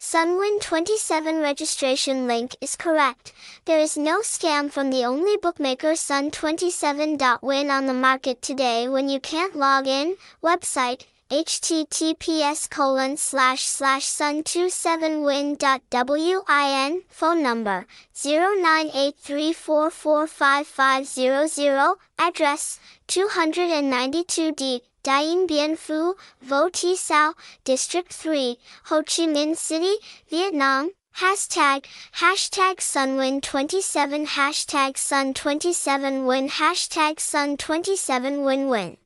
Sunwin27 registration link is correct. There is no scam from the only bookmaker Sun27.win on the market today when you can't log in. Website https colon slash slash sun27win.win phone number 0983445500 address 292D Dien Bien Phu, Vo Thi Sau, District 3, Ho Chi Minh City, Vietnam. Hashtag, hashtag Sunwin27 hashtag Sun27win hashtag Sun27winwin